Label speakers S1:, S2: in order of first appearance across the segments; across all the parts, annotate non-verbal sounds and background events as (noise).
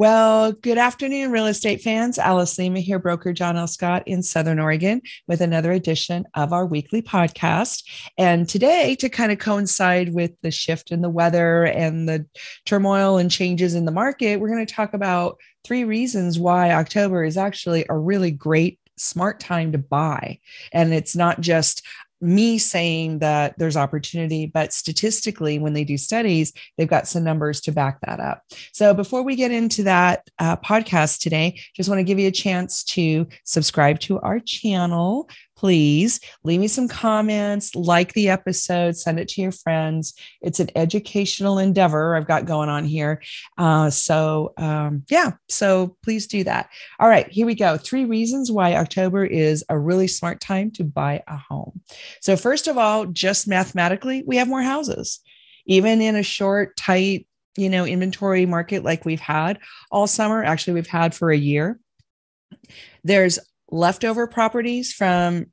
S1: Well, good afternoon, real estate fans. Alice Lima here, broker John L. Scott in Southern Oregon, with another edition of our weekly podcast. And today, to kind of coincide with the shift in the weather and the turmoil and changes in the market, we're going to talk about three reasons why October is actually a really great smart time to buy. And it's not just me saying that there's opportunity, but statistically, when they do studies, they've got some numbers to back that up. So before we get into that uh, podcast today, just want to give you a chance to subscribe to our channel please leave me some comments, like the episode, send it to your friends. It's an educational endeavor I've got going on here. Uh, so, um, yeah, so please do that. All right, here we go. Three reasons why October is a really smart time to buy a home. So, first of all, just mathematically, we have more houses. Even in a short, tight, you know, inventory market like we've had all summer, actually, we've had for a year. There's leftover properties from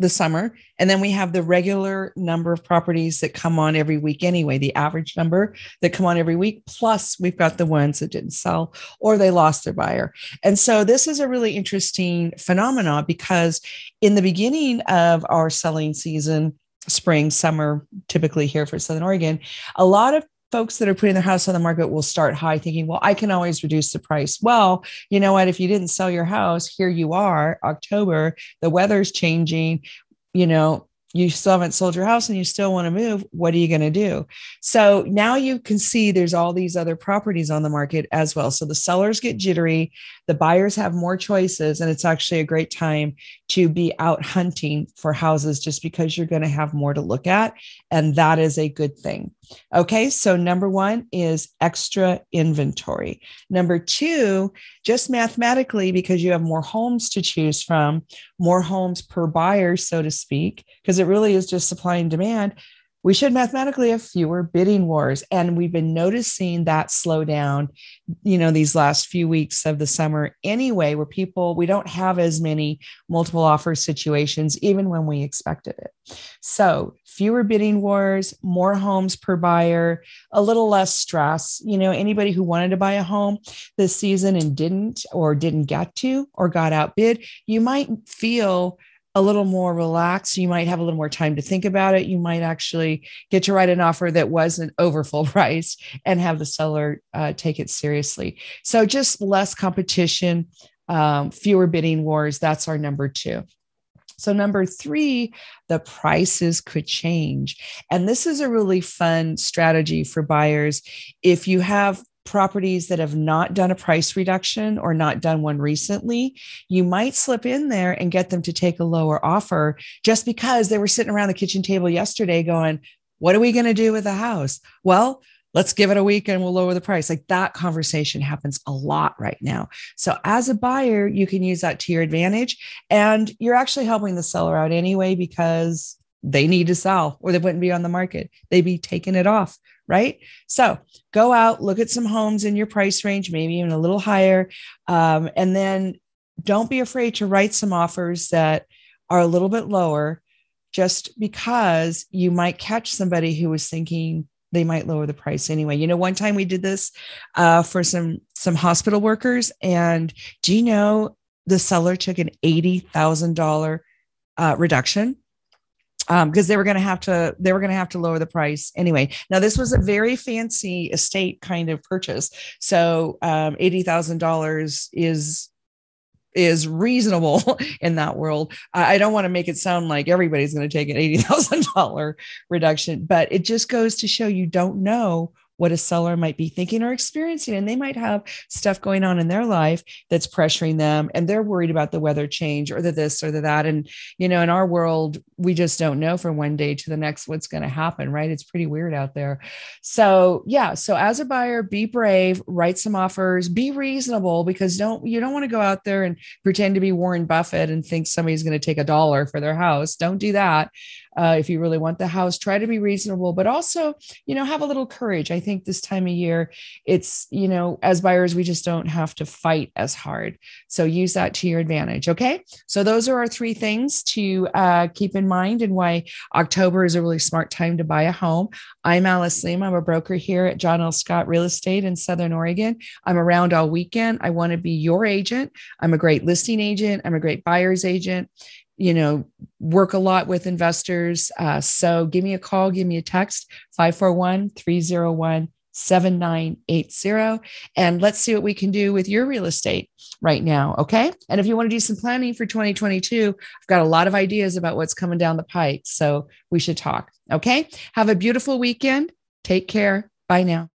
S1: the summer. And then we have the regular number of properties that come on every week anyway, the average number that come on every week. Plus, we've got the ones that didn't sell or they lost their buyer. And so this is a really interesting phenomenon because in the beginning of our selling season, spring, summer, typically here for Southern Oregon, a lot of folks that are putting their house on the market will start high thinking, well, I can always reduce the price. Well, you know what? If you didn't sell your house, here you are, October, the weather's changing, you know, you still haven't sold your house and you still want to move, what are you going to do? So now you can see there's all these other properties on the market as well. So the sellers get jittery, the buyers have more choices, and it's actually a great time to be out hunting for houses just because you're going to have more to look at. And that is a good thing. Okay, so number one is extra inventory. Number two, just mathematically, because you have more homes to choose from, more homes per buyer, so to speak, because it really is just supply and demand we should mathematically have fewer bidding wars. And we've been noticing that slow down you know these last few weeks of the summer anyway where people we don't have as many multiple offer situations even when we expected it. So fewer bidding wars more homes per buyer a little less stress. You know anybody who wanted to buy a home this season and didn't or didn't get to or got outbid you might feel a little more relaxed. You might have a little more time to think about it. You might actually get to write an offer that wasn't over full (laughs) price and have the seller uh, take it seriously. So just less competition, um, fewer bidding wars. That's our number two. So, number three, the prices could change. And this is a really fun strategy for buyers. If you have properties that have not done a price reduction or not done one recently, you might slip in there and get them to take a lower offer just because they were sitting around the kitchen table yesterday going, What are we going to do with the house? Well, let's give it a week and we'll lower the price. Like that conversation happens a lot right now. So, as a buyer, you can use that to your advantage. And you're actually helping the seller out anyway because they need to sell or they wouldn't be on the market. They'd be taking it off right? So go out, look at some homes in your price range, maybe even a little higher. Um, and then don't be afraid to write some offers that are a little bit lower just because you might catch somebody who was thinking they might lower the price anyway. You know, one time we did this uh, for some some hospital workers, and do you know the seller took an eighty thousand uh, reduction because um, they were going to have to they were going to have to lower the price anyway. Now this was a very fancy estate kind of purchase, so um, eighty thousand dollars is is reasonable (laughs) in that world. I don't want to make it sound like everybody's going to take an eighty thousand dollar reduction, but it just goes to show you don't know what a seller might be thinking or experiencing. And they might have stuff going on in their life that's pressuring them and they're worried about the weather change or the this or the that. And, you know, in our world, we just don't know from one day to the next what's going to happen, right? It's pretty weird out there. So, yeah. So, as a buyer, be brave, write some offers, be reasonable because don't, you don't want to go out there and pretend to be Warren Buffett and think somebody's going to take a dollar for their house. Don't do that Uh, if you really want the house, try to be reasonable, but also, you know, have a little courage. I think this time of year, it's, you know, as buyers, we just don't have to fight as hard. So use that to your advantage. Okay. So those are our three things to uh, keep in mind and why October is a really smart time to buy a home. I'm Alice Lima. I'm a broker here at John L. Scott Real Estate in Southern Oregon. I'm around all weekend. I want to be your agent. I'm a great listing agent. I'm a great buyer's agent you know, work a lot with investors. Uh, so give me a call, give me a text, 541 301 7980. And let's see what we can do with your real estate right now. Okay. And if you want to do some planning for 2022, I've got a lot of ideas about what's coming down the pike. So we should talk. Okay. Have a beautiful weekend. Take care. Bye now.